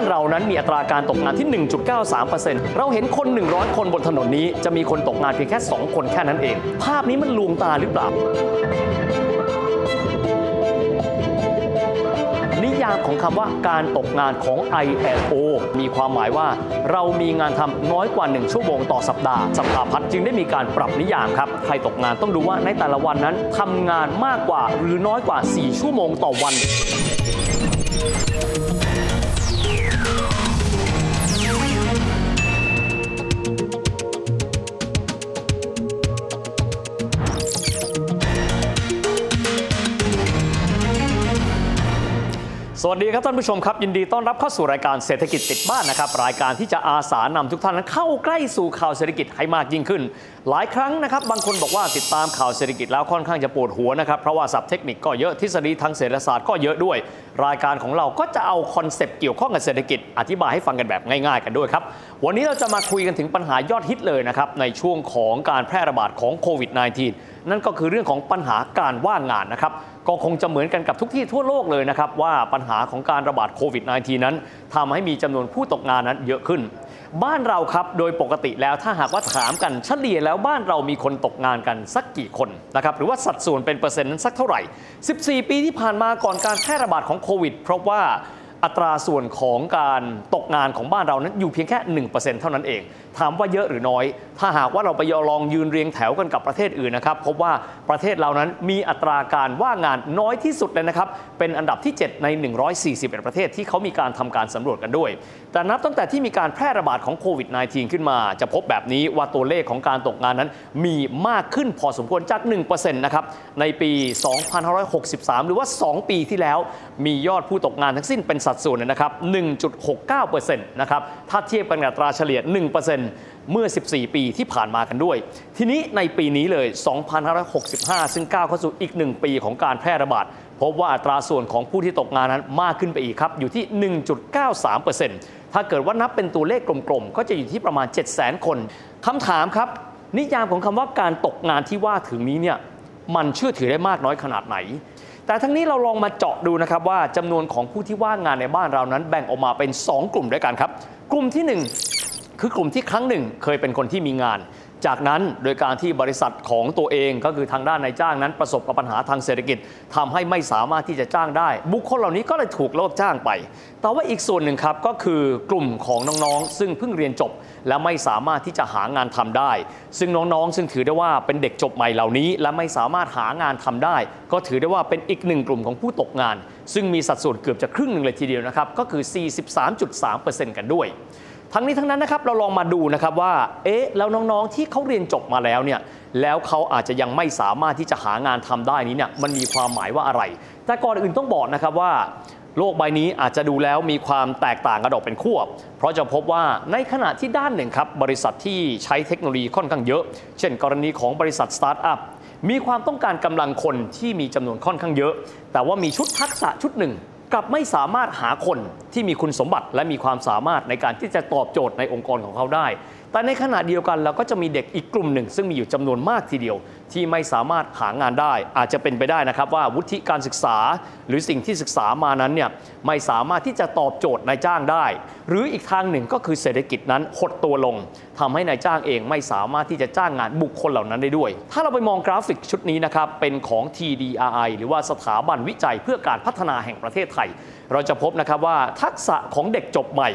านเรานั้นมีอัตราการตกงานที่ 1.93%เราเห็นคน 100 คนบนถนนนี้ จะมีคนตกงานเพียงแค่ 2 คนแค่นั้นเอง ภาพนี้มันลวงตาหรือเปล่านิยามของคำว่าการตกงานของ ILO มีความหมายว่า เรามีงานทำน้อยกว่า 1 ชั่วโมงต่อสัปดาห์สภาพัฒน์จึงได้มีการปรับนิยามครับ ใครตกงานต้องดูว่าในแต่ละวันนั้นทำงานมากกว่าหรือน้อยกว่า 4 ชั่วโมงต่อวัน วัสดีครับท่านผู้ชมครับ ยินดีต้อนรับเข้าสู่รายการเศรษฐกิจติดบ้านนะครับ รายการที่จะอาสานำทุกท่านนั้นเข้าใกล้สู่ข่าวเศรษฐกิจให้มากยิ่งขึ้น หลายครั้งนะครับบางคนบอกว่าติดตามข่าวเศรษฐกิจแล้วค่อนข้างจะปวดหัวนะครับเพราะว่าศัพท์เทคนิคก็เยอะทฤษฎีทางเศรษฐศาสตร์ก็เยอะด้วย รายการของเราก็จะเอา concept เกี่ยวข้องกับเศรษฐกิจอธิบายให้ฟังกันแบบง่ายๆ กันด้วยครับวันนี้เราจะมาคุยกันถึงปัญหายอดฮิตเลยนะครับในช่วงของการแพร่ระบาดของโควิด -19 นั่นก็คือเรื่องของปัญหาการว่างงานนะครับ ก็คงจะเหมือนกันกับทุกที่ทั่วโลกเลยนะครับ ว่าปัญหาของการระบาดโควิด -19 นั้นทำให้มีจำนวนผู้ตกงานนั้นเยอะขึ้น บ้านเราครับโดยปกติแล้วถ้าหากว่าถามกันเฉลี่ยแล้วบ้านเรามีคนตกงานกันสักกี่คนนะครับหรือว่าสัดส่วนเป็นเปอร์เซ็นต์นั้นสักเท่าไหร่ 14 ปีที่ผ่านมาก่อนการแพร่ระบาดของโควิด เพราะว่าอัตราส่วนของการตกงานของบ้านเรานั้นอยู่เพียงแค่ 1%เท่านั้นเอง ถามว่าเยอะหรือน้อย ถ้าหากว่าเราไปลองยืนเรียงแถวกันกับประเทศอื่นนะครับ พบว่าประเทศเรานั้นมีอัตราการว่างงานน้อยที่สุดเลยนะครับ เป็นอันดับที่ 7 ใน 141 ประเทศที่เขามีการทำการสำรวจกันด้วย แต่นับตั้งแต่ที่มีการแพร่ระบาดของโควิด -19 ขึ้นมา จะพบแบบนี้ว่าตัวเลขของการตกงานนั้นมีมากขึ้นพอสมควรจาก 1%นะครับ ในปี 2563 หรือว่า 2 ปีที่แล้ว มียอดผู้ตกงานทั้งสิ้นเป็นสัดส่วนนะครับ 1.69%นะครับ ถ้าเทียบกันกับอัตราเฉลี่ย 1%เมื่อ 14 ปีที่ผ่านมากันด้วย ทีนี้ในปีนี้เลย 2565 ซึ่งก้าวเข้าสู่อีก 1 ปีของการแพร่ระบาด พบว่าอัตราส่วนของผู้ที่ตกงานนั้นมากขึ้นไปอีกครับ อยู่ที่ 1.93%ถ้าเกิดว่านับเป็นตัวเลขกลมๆ ก็จะอยู่ที่ประมาณ 700,000 คนคำถามครับ นิยามของคำว่าการตกงานที่ว่าถึงนี้เนี่ยมันเชื่อถือได้มากน้อยขนาดไหนแต่ทั้งนี้เราลองมาเจาะดูนะครับว่าจำนวนของผู้ที่ว่างงานในบ้านเรานั้นแบ่งออกมาเป็น 2 กลุ่มด้วยกันครับ กลุ่มที่ 1 คือกลุ่มที่ครั้งหนึ่งเคยเป็นคนที่มีงาน จากนั้นโดยการที่บริษัทของตัวเองก็คือทางด้านนายจ้างนั้นประสบกับปัญหาทางเศรษฐกิจทำให้ไม่สามารถที่จะจ้างได้ บุคคลเหล่านี้ก็เลยถูกเลิกจ้างไป แต่ว่าอีกส่วนหนึ่งครับก็คือกลุ่มของน้องๆ ซึ่งเพิ่งเรียนจบ และไม่สามารถที่จะหางานทำได้ ซึ่งน้องๆ ซึ่งถือได้ว่าเป็นเด็กจบใหม่เหล่านี้ และไม่สามารถหางานทำได้ ก็ถือได้ว่าเป็นอีกหนึ่งกลุ่มของผู้ตกงาน ซึ่งมีสัดส่วนเกือบจะครึ่งหนึ่งเลยทีเดียวนะครับก็คือ 43.3%กันด้วย ทั้งนี้ทั้งนั้นนะครับเราลองมาดูนะครับว่า เอ๊ะแล้วน้องๆที่เขาเรียนจบมาแล้วเนี่ยแล้วเขาอาจจะยังไม่สามารถที่จะหางานทำได้นี้เนี่ยมันมีความหมายว่าอะไร แต่ก่อนอื่นต้องบอกนะครับว่า โลกใบนี้อาจจะดูแล้วมีความแตกต่างกันออกเป็นขั้วเพราะจะพบว่าในขณะที่ด้านหนึ่งครับบริษัทที่ใช้เทคโนโลยีค่อนข้างเยอะ เช่น กรณีของบริษัทสตาร์ทอัพมีความต้องการกำลังคนที่มีจำนวนค่อนข้างเยอะ แต่ว่ามีชุดทักษะชุดหนึ่ง กลับไม่สามารถหาคนที่มีคุณสมบัติและมีความสามารถในการที่จะตอบโจทย์ในองค์กรของเขาได้ แต่ในขณะเดียวกันเราก็จะมีเด็กอีกกลุ่มหนึ่ง ซึ่งมีอยู่จำนวนมากทีเดียว ที่ไม่สามารถหางานได้ อาจจะเป็นไปได้นะครับว่าวุฒิการศึกษา หรือสิ่งที่ศึกษามานั้นเนี่ยไม่สามารถที่จะตอบโจทย์นายจ้างได้ หรืออีกทางหนึ่งก็คือเศรษฐกิจนั้นหดตัวลงทำให้นายจ้างเองไม่สามารถที่จะจ้างงานบุคคลเหล่านั้นได้ด้วย ถ้าเราไปมองกราฟิกชุดนี้นะครับเป็นของ TDRI หรือว่าสถาบันวิจัยเพื่อการพัฒนาแห่งประเทศไทยเราจะพบนะครับว่าทักษะของเด็กจบใหม่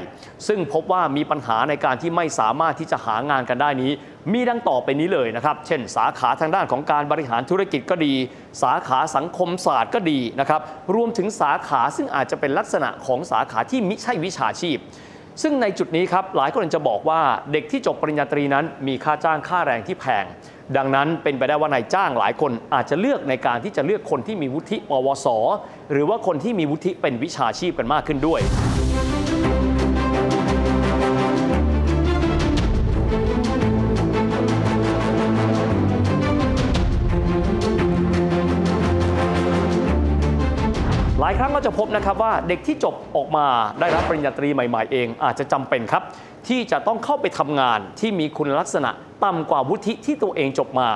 ซึ่งพบว่ามีปัญหาในการที่ไม่สามารถที่จะหางานกันได้นี้ มีดังต่อไปนี้เลยนะครับ เช่น สาขาทางด้านของการบริหารธุรกิจก็ดี สาขาสังคมศาสตร์ก็ดีนะครับรวมถึงสาขาซึ่งอาจจะเป็นลักษณะของสาขาที่มิใช่วิชาชีพ ซึ่งในจุดนี้ครับหลายคนจะบอกว่าเด็กที่จบปริญญาตรีนั้นมีค่าจ้างค่าแรงที่แพงดังนั้นเป็นไปได้ว่านายจ้างหลายคนอาจจะเลือกในการที่จะเลือกคนที่มีวุฒิปวส หรือว่าคนที่มีวุฒิเป็นวิชาชีพกันมากขึ้นด้วย ลายครั้งก็จะพบนะครับว่าเด็กที่จบออกมาได้รับปริญญาตรีใหม่ ๆ เอง อาจจะจำเป็นครับ ที่จะต้องเข้าไปทำงานที่มีคุณลักษณะต่ำกว่าวุฒิที่ตัวเองจบมา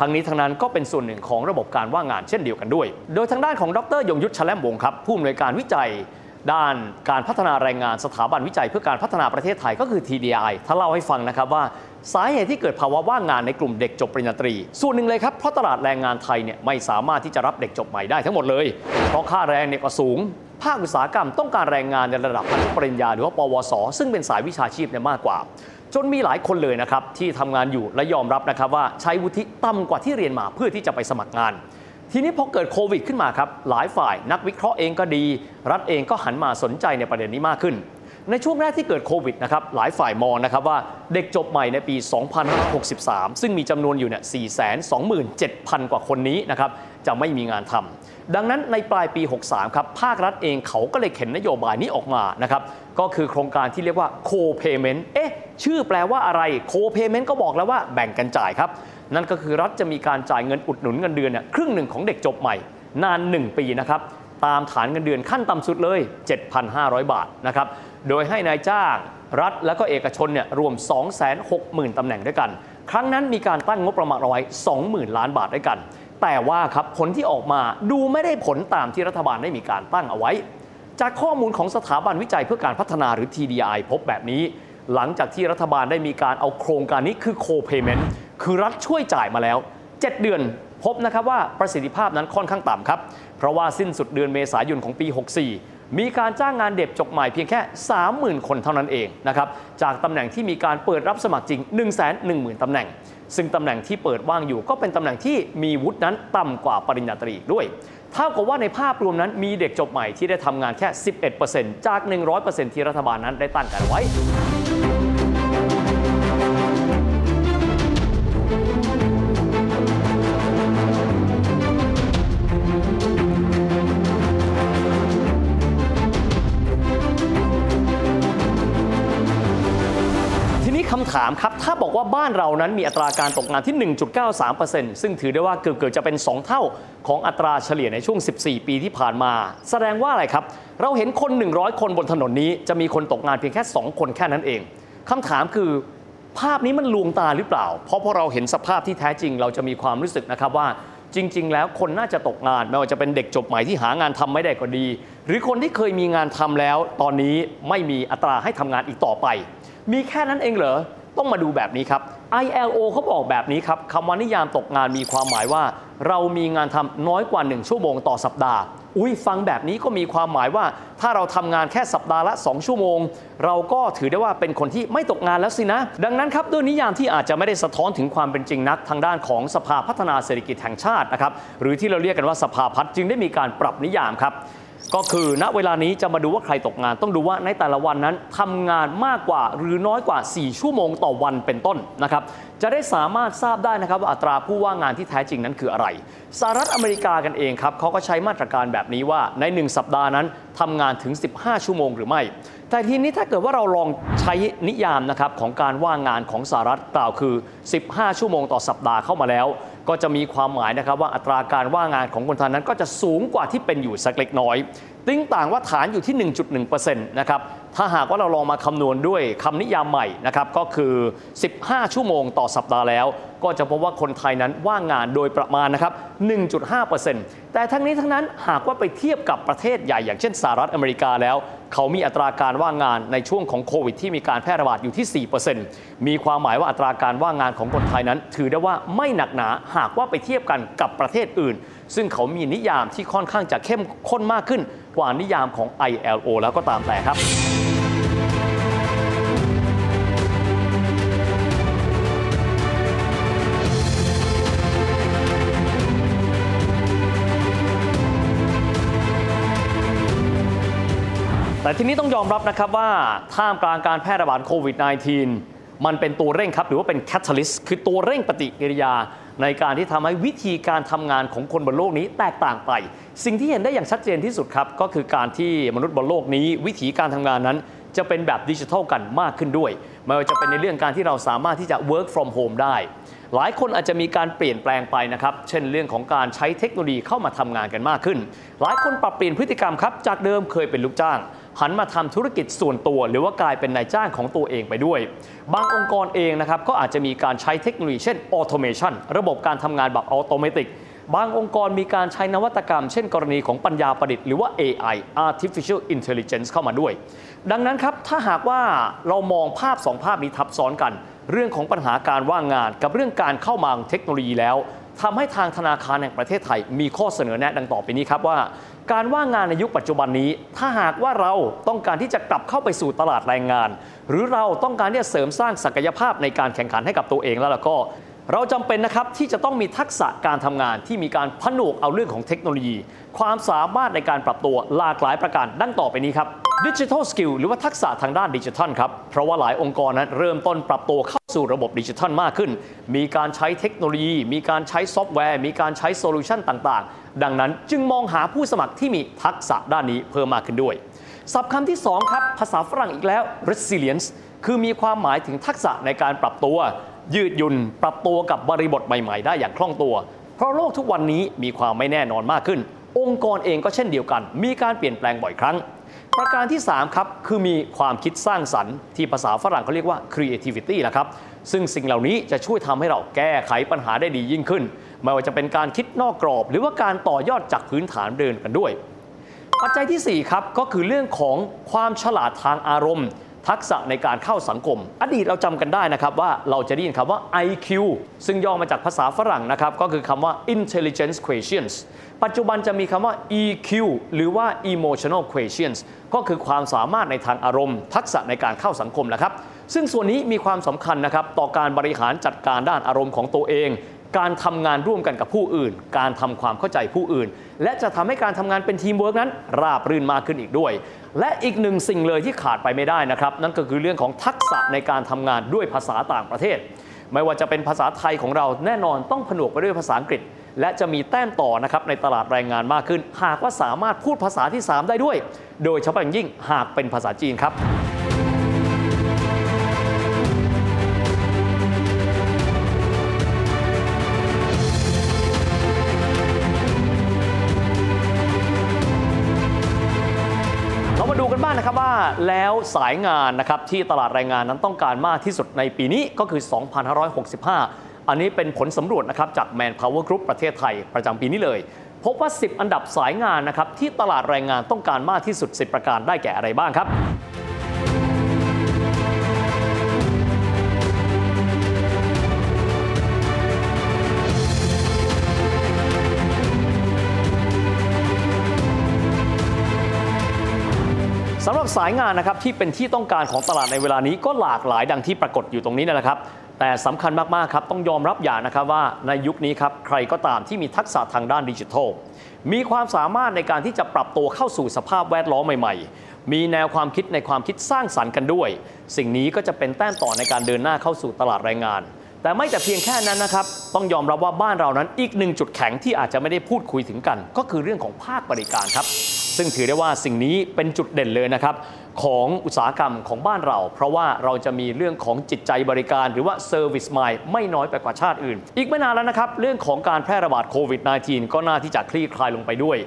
ทั้งนี้ทั้งนั้นก็เป็นส่วนหนึ่งของระบบการว่างงานเช่นเดียวกันด้วย โดยทางด้านของดรยงยุทธชแลมวงครับผู้อำนวยการวิจัย ด้านการพัฒนาแรงงานสถาบันวิจัยเพื่อการพัฒนาประเทศไทยก็คือ TDI ถ้าเล่าให้ฟังนะครับว่าสาเหตุที่เกิดภาวะว่างงานในกลุ่มเด็กจบปริญญาตรี ส่วนหนึ่งเลยครับเพราะตลาดแรงงานไทยเนี่ยไม่สามารถที่จะรับเด็กจบใหม่ได้ทั้งหมดเลย เพราะค่าแรงเนี่ยก็สูง ภาคอุตสาหกรรมต้องการแรงงานในระดับอนุปริญญาหรือว่าปวส ซึ่งเป็นสายวิชาชีพเนี่ยมากกว่า จนมีหลายคนเลยนะครับที่ทำงานอยู่และยอมรับนะครับว่าใช้วุฒิต่ำกว่าที่เรียนมาเพื่อที่จะไปสมัครงาน ทีนี้พอเกิดโควิดขึ้นมาครับ หลายฝ่ายนักวิเคราะห์เองก็ดี รัฐเองก็หันมาสนใจในประเด็นนี้มากขึ้น ในช่วงแรกที่เกิดโควิดนะครับหลายฝ่ายมองนะครับว่าเด็กจบใหม่ในปี 2563 ซึ่งมีจำนวนอยู่เนี่ย 427,000 กว่าคนนี้นะครับจะไม่มีงานทำดังนั้นในปลายปี 63 ครับภาครัฐเองเขาก็เลยเข็นนโยบายนี้ออกมานะครับก็คือโครงการที่เรียกว่า co-payment เอ๊ะชื่อแปลว่าอะไร co-payment ก็บอกแล้วว่าแบ่งกันจ่ายครับ นั่นก็คือรัฐจะมีการจ่ายเงินอุดหนุนเงินเดือนเนี่ยครึ่งหนึ่งของเด็กจบใหม่ นาน 1 ปีนะครับตามฐานเงินเดือนขั้นต่ำสุดเลย 7,500 บาทนะครับโดยให้นายจ้างรัฐและก็เอกชนเนี่ยรวม 260,000ตำแหน่งด้วยกัน ครั้งนั้นมีการตั้งงบประมาณเอาไว้ 20,000 ล้านบาทด้วยกัน แต่ว่าครับผลที่ออกมาดูไม่ได้ผลตามที่รัฐบาลได้มีการตั้งเอาไว้ จากข้อมูลของสถาบันวิจัยเพื่อการพัฒนาหรือ TDI พบแบบนี้ หลังจากที่รัฐบาลได้มีการเอาโครงการนี้คือ co-payment คือรัฐช่วยจ่ายมาแล้ว 7 เดือนพบนะครับว่าประสิทธิภาพนั้นค่อนข้างต่ำครับ เพราะว่าสิ้นสุดเดือนเมษายนของปี 64 มีการจ้างงานเด็กจบใหม่เพียงแค่ 30,000 คนเท่านั้นเองนะครับจากตำแหน่งที่มีการเปิดรับสมัครจริง 110,000ตำแหน่ง ซึ่งตำแหน่งที่เปิดว่างอยู่ ก็เป็นตำแหน่งที่มีวุฒินั้นต่ำกว่าปริญญาตรีด้วยเท่ากับว่าในภาพรวมนั้นมีเด็กจบใหม่ที่ได้ทำงานแค่ 11%จาก 100%ที่รัฐบาลนั้นได้ตั้งกันไว้ 3ครับถ้าบอกว่าบ้านเรานั้นมีอัตราการตกงานที่ 1.93%ซึ่งถือได้ว่าเกือบๆจะเป็น 2 เท่าของอัตราเฉลี่ยในช่วง 14 ปีที่ผ่านมา แสดงว่าอะไรครับ เราเห็นคน 100 คนบนถนนนี้ จะมีคนตกงานเพียงแค่ 2 คนแค่นั้นเองคำถามคือภาพนี้มันลวงตาหรือเปล่า เพราะพอเราเห็นสภาพที่แท้จริงเราจะมีความรู้สึกนะครับว่าจริง ๆ แล้วคนน่าจะตกงาน ไม่ว่าจะเป็นเด็กจบใหม่ที่หางานทำไม่ได้ก็ดี หรือคนที่เคยมีงานทำแล้ว ตอนนี้ไม่มีอัตราให้ทำงานอีกต่อไป มีแค่นั้นเองเหรอ ต้องมาดูแบบนี้ครับ ILO เขาบอกแบบนี้ครับคำว่านิยามตกงานมีความหมายว่า เรามีงานทำน้อยกว่า 1 ชั่วโมงต่อสัปดาห์ อุ้ยฟังแบบนี้ก็มีความหมายว่า ถ้าเราทำงานแค่สัปดาห์ละ 2 ชั่วโมง เราก็ถือได้ว่าเป็นคนที่ไม่ตกงานแล้วสินะ ดังนั้นครับด้วยนิยามที่อาจจะไม่ได้สะท้อนถึงความเป็นจริงนัก ทางด้านของสภาพัฒนาเศรษฐกิจแห่งชาตินะครับหรือที่เราเรียกกันว่าสภาพัฒน์จึงได้มีการปรับนิยามครับ ก็คือณเวลานี้จะมาดูว่าใครตกงาน ต้องดูว่าในแต่ละวันนั้นทำงานมากกว่าหรือน้อยกว่า 4 ชั่วโมงต่อวันเป็นต้นนะครับจะได้สามารถทราบได้นะครับว่าอัตราผู้ว่างงานที่แท้จริงนั้นคืออะไรสหรัฐอเมริกากันเองครับเขาก็ใช้มาตรการแบบนี้ว่าใน 1 สัปดาห์นั้นทำงานถึง 15 ชั่วโมงหรือไม่ แต่ทีนี้ถ้าเกิดว่าเราลองใช้นิยามนะครับของการว่างงานของสหรัฐกล่าวคือ 15 ชั่วโมงต่อสัปดาห์เข้ามาแล้ว ก็จะมีความหมายนะครับว่าอัตราการว่างงานของคนไทยนั้นก็จะสูงกว่าที่เป็นอยู่สักเล็กน้อยติ้งต่างว่าฐานอยู่ที่ 1.1%นะครับ ถ้าหากว่าเราลองมาคำนวณด้วยคำนิยามใหม่นะครับก็คือ 15 ชั่วโมงต่อสัปดาห์แล้ว ก็จะพบว่าคนไทยนั้นว่างงานโดยประมาณนะครับ 1.5%แต่ทั้งนี้ทั้งนั้นหากว่าไปเทียบกับประเทศใหญ่ อย่างเช่นสหรัฐอเมริกาแล้ว เขามีอัตราการว่างงานในช่วงของโควิดที่มีการแพร่ระบาดอยู่ที่ 4%มีความหมายว่าอัตราการว่างงานของคนไทยนั้น ถือได้ว่าไม่หนักหนาหากว่าไปเทียบกันกับประเทศอื่น ซึ่งเขามีนิยามที่ค่อนข้างจะเข้มข้นมากขึ้นกว่านิยามของ ILO แล้วก็ตามแต่ครับ แต่ทีนี้ต้องยอมรับนะครับว่าท่ามกลางการแพร่ระบาดโควิด -19 มันเป็นตัวเร่งครับ หรือว่าเป็นแคต a l ลิสต์คือตัวเร่งปฏิกิริยา ในการที่ทำให้วิธีการทำงานของคนบนโลกนี้แตกต่างไป สิ่งที่เห็นได้อย่างชัดเจนที่สุดครับ ก็คือการที่มนุษย์บนโลกนี้ วิธีการทำงานนั้น จะเป็นแบบดิจิทัลกันมากขึ้นด้วยไม่ว่าจะเป็นในเรื่องการที่เราสามารถที่จะ work from home ได้ หลายคนอาจจะมีการเปลี่ยนแปลงไปนะครับ เช่นเรื่องของการใช้เทคโนโลยีเข้ามาทำงานกันมากขึ้น หลายคนปรับเปลี่ยนพฤติกรรมครับจากเดิมเคยเป็นลูกจ้าง หันมาทำธุรกิจส่วนตัว หรือว่ากลายเป็นนายจ้างของตัวเองไปด้วย บางองค์กรเองนะครับก็อาจจะมีการใช้เทคโนโลยีเช่น automation ระบบการทำงานแบบอัตโนมัติบางองค์กรมีการใช้นวัตกรรม เช่นกรณีของปัญญาประดิษฐ์หรือว่า AI artificial intelligence เข้ามาด้วย ดังนั้นครับ ถ้าหากว่าเรามองภาพสองภาพนี้ทับซ้อนกัน เรื่องของปัญหาการว่างงาน กับเรื่องการเข้ามาเทคโนโลยีแล้วทำให้ทางธนาคารแห่งประเทศไทยมีข้อเสนอแนะดังต่อไปนี้ครับว่า การว่างงานในยุคปัจจุบันนี้ ถ้าหากว่าเราต้องการที่จะกลับเข้าไปสู่ตลาดแรงงาน หรือเราต้องการที่จะเสริมสร้างศักยภาพในการแข่งขันให้กับตัวเองแล้วล่ะก็ เราจำเป็นนะครับที่จะต้องมีทักษะการทำงานที่มีการผนวกเอาเรื่องของเทคโนโลยี ความสามารถในการปรับตัวหลากหลายประการดังต่อไปนี้ครับ digital skill หรือว่าทักษะทางด้านดิจิทัลครับ เพราะว่าหลายองค์กรนั้นเริ่มต้นปรับตัวเข้าสู่ระบบดิจิทัลมากขึ้น มีการใช้เทคโนโลยี มีการใช้ซอฟต์แวร์ มีการใช้ solution ต่างๆ ดังนั้นจึงมองหาผู้สมัครที่มีทักษะด้านนี้เพิ่มมากขึ้นด้วยศัพท์คำที่ 2 ครับ ภาษาฝรั่งอีกแล้ว resilience คือมีความหมายถึงทักษะในการปรับตัว ยืดหยุ่นปรับตัวกับบริบทใหม่ๆ ได้อย่างคล่องตัว เพราะโลกทุกวันนี้มีความไม่แน่นอนมากขึ้น องค์กรเองก็เช่นเดียวกัน มีการเปลี่ยนแปลงบ่อยครั้ง ประการที่ 3 ครับ คือมีความคิดสร้างสรรค์ที่ภาษาฝรั่งเขาเรียกว่า creativity แหละครับซึ่งสิ่งเหล่านี้จะช่วยทำให้เราแก้ไขปัญหาได้ดียิ่งขึ้น ไม่ว่าจะเป็นการคิดนอกกรอบ หรือว่าการต่อยอดจากพื้นฐานเดินกันด้วย ปัจจัยที่ 4 ครับ ก็คือเรื่องของความฉลาดทางอารมณ์ ทักษะในการเข้าสังคม อดีตเราจำกันได้นะครับว่าเราจะได้ยินคำว่า IQ ซึ่งย่อมาจากภาษาฝรั่งนะครับ ก็คือคำว่า intelligence quotients ปัจจุบันจะมีคำว่า EQ หรือว่า emotional quotients ก็คือความสามารถในทางอารมณ์ ทักษะในการเข้าสังคมนะครับ ซึ่งส่วนนี้มีความสำคัญนะครับต่อการบริหารจัดการด้านอารมณ์ของตัวเอง การทำงานร่วมกันกับผู้อื่น การทำความเข้าใจผู้อื่น และจะทำให้การทำงานเป็นทีมเวิร์กนั้น ราบรื่นมากขึ้นอีกด้วย และอีกหนึ่งสิ่งเลยที่ขาดไปไม่ได้นะครับ นั่นก็คือเรื่องของทักษะในการทำงานด้วยภาษาต่างประเทศ ไม่ว่าจะเป็นภาษาไทยของเราแน่นอนต้องผนวกไปด้วยภาษาอังกฤษ และจะมีแต้มต่อนะครับในตลาดแรงงานมากขึ้น หากว่าสามารถพูดภาษาที่ 3 ได้ด้วย โดยเฉพาะอย่างยิ่งหากเป็นภาษาจีนครับ แล้วสายงานนะครับที่ตลาดแรงงานนั้นต้องการมากที่สุดในปีนี้ก็คือ 2565 อันนี้เป็นผลสำรวจนะครับจาก Manpower Group ประเทศไทยประจำปีนี้เลย พบว่า 10 อันดับสายงานนะครับที่ตลาดแรงงานต้องการมากที่สุด 10 ประการได้แก่อะไรบ้างครับ สำหรับสายงานนะครับที่เป็นที่ต้องการของตลาดในเวลานี้ก็หลากหลายดังที่ปรากฏอยู่ตรงนี้นะครับ แต่สำคัญมากๆครับต้องยอมรับอย่างนะครับว่าในยุคนี้ครับใครก็ตามที่มีทักษะทางด้านดิจิทัล มีความสามารถในการที่จะปรับตัวเข้าสู่สภาพแวดล้อมใหม่ๆ มีแนวความคิดในความคิดสร้างสรรค์กันด้วย สิ่งนี้ก็จะเป็นแต้มต่อในการเดินหน้าเข้าสู่ตลาดแรงงาน แต่ไม่แต่เพียงแค่นั้นนะครับต้องยอมรับว่าบ้านเรานั้นอีกหนึ่งจุดแข็งที่อาจจะไม่ได้พูดคุยถึงกัน ก็คือเรื่องของภาคบริการครับ ซึ่งถือได้ว่าสิ่งนี้เป็นจุดเด่นเลยนะครับของอุตสาหกรรมของบ้านเรา เพราะว่าเราจะมีเรื่องของจิตใจบริการ หรือว่า Service Mind ไม่น้อยไปกว่าชาติอื่น อีกไม่นานแล้วนะครับ เรื่องของการแพร่ระบาดโควิด -19 ก็น่าที่จะคลี่คลายลงไปด้วย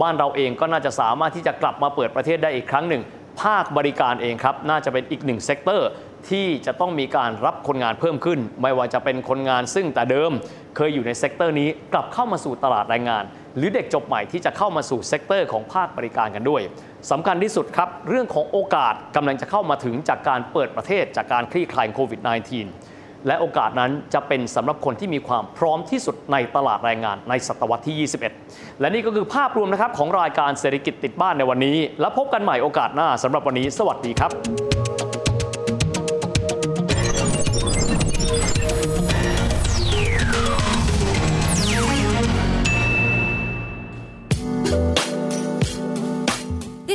บ้านเราเองก็น่าจะสามารถที่จะกลับมาเปิดประเทศได้อีกครั้งหนึ่ง ภาคบริการเองครับ น่าจะเป็นอีกหนึ่ง sector ที่จะต้องมีการรับคนงานเพิ่มขึ้น ไม่ว่าจะเป็นคนงานซึ่งแต่เดิม เคยอยู่ใน sector นี้กลับเข้ามาสู่ตลาดแรงงาน หรือเด็กจบใหม่ที่จะเข้ามาสู่ sector ของภาคบริการกันด้วยสำคัญที่สุดครับ เรื่องของโอกาสกำลังจะเข้ามาถึงจากการเปิดประเทศจากการคลี่คลายโควิด -19 และโอกาสนั้นจะเป็นสำหรับคนที่มีความพร้อมที่สุดในตลาดแรงงานในศตวรรษที่ 21 และนี่ก็คือภาพรวมนะครับของรายการเศรษฐกิจติดบ้านในวันนี้ แล้วพบกันใหม่โอกาสหน้าสำหรับวันนี้ สวัสดีครับ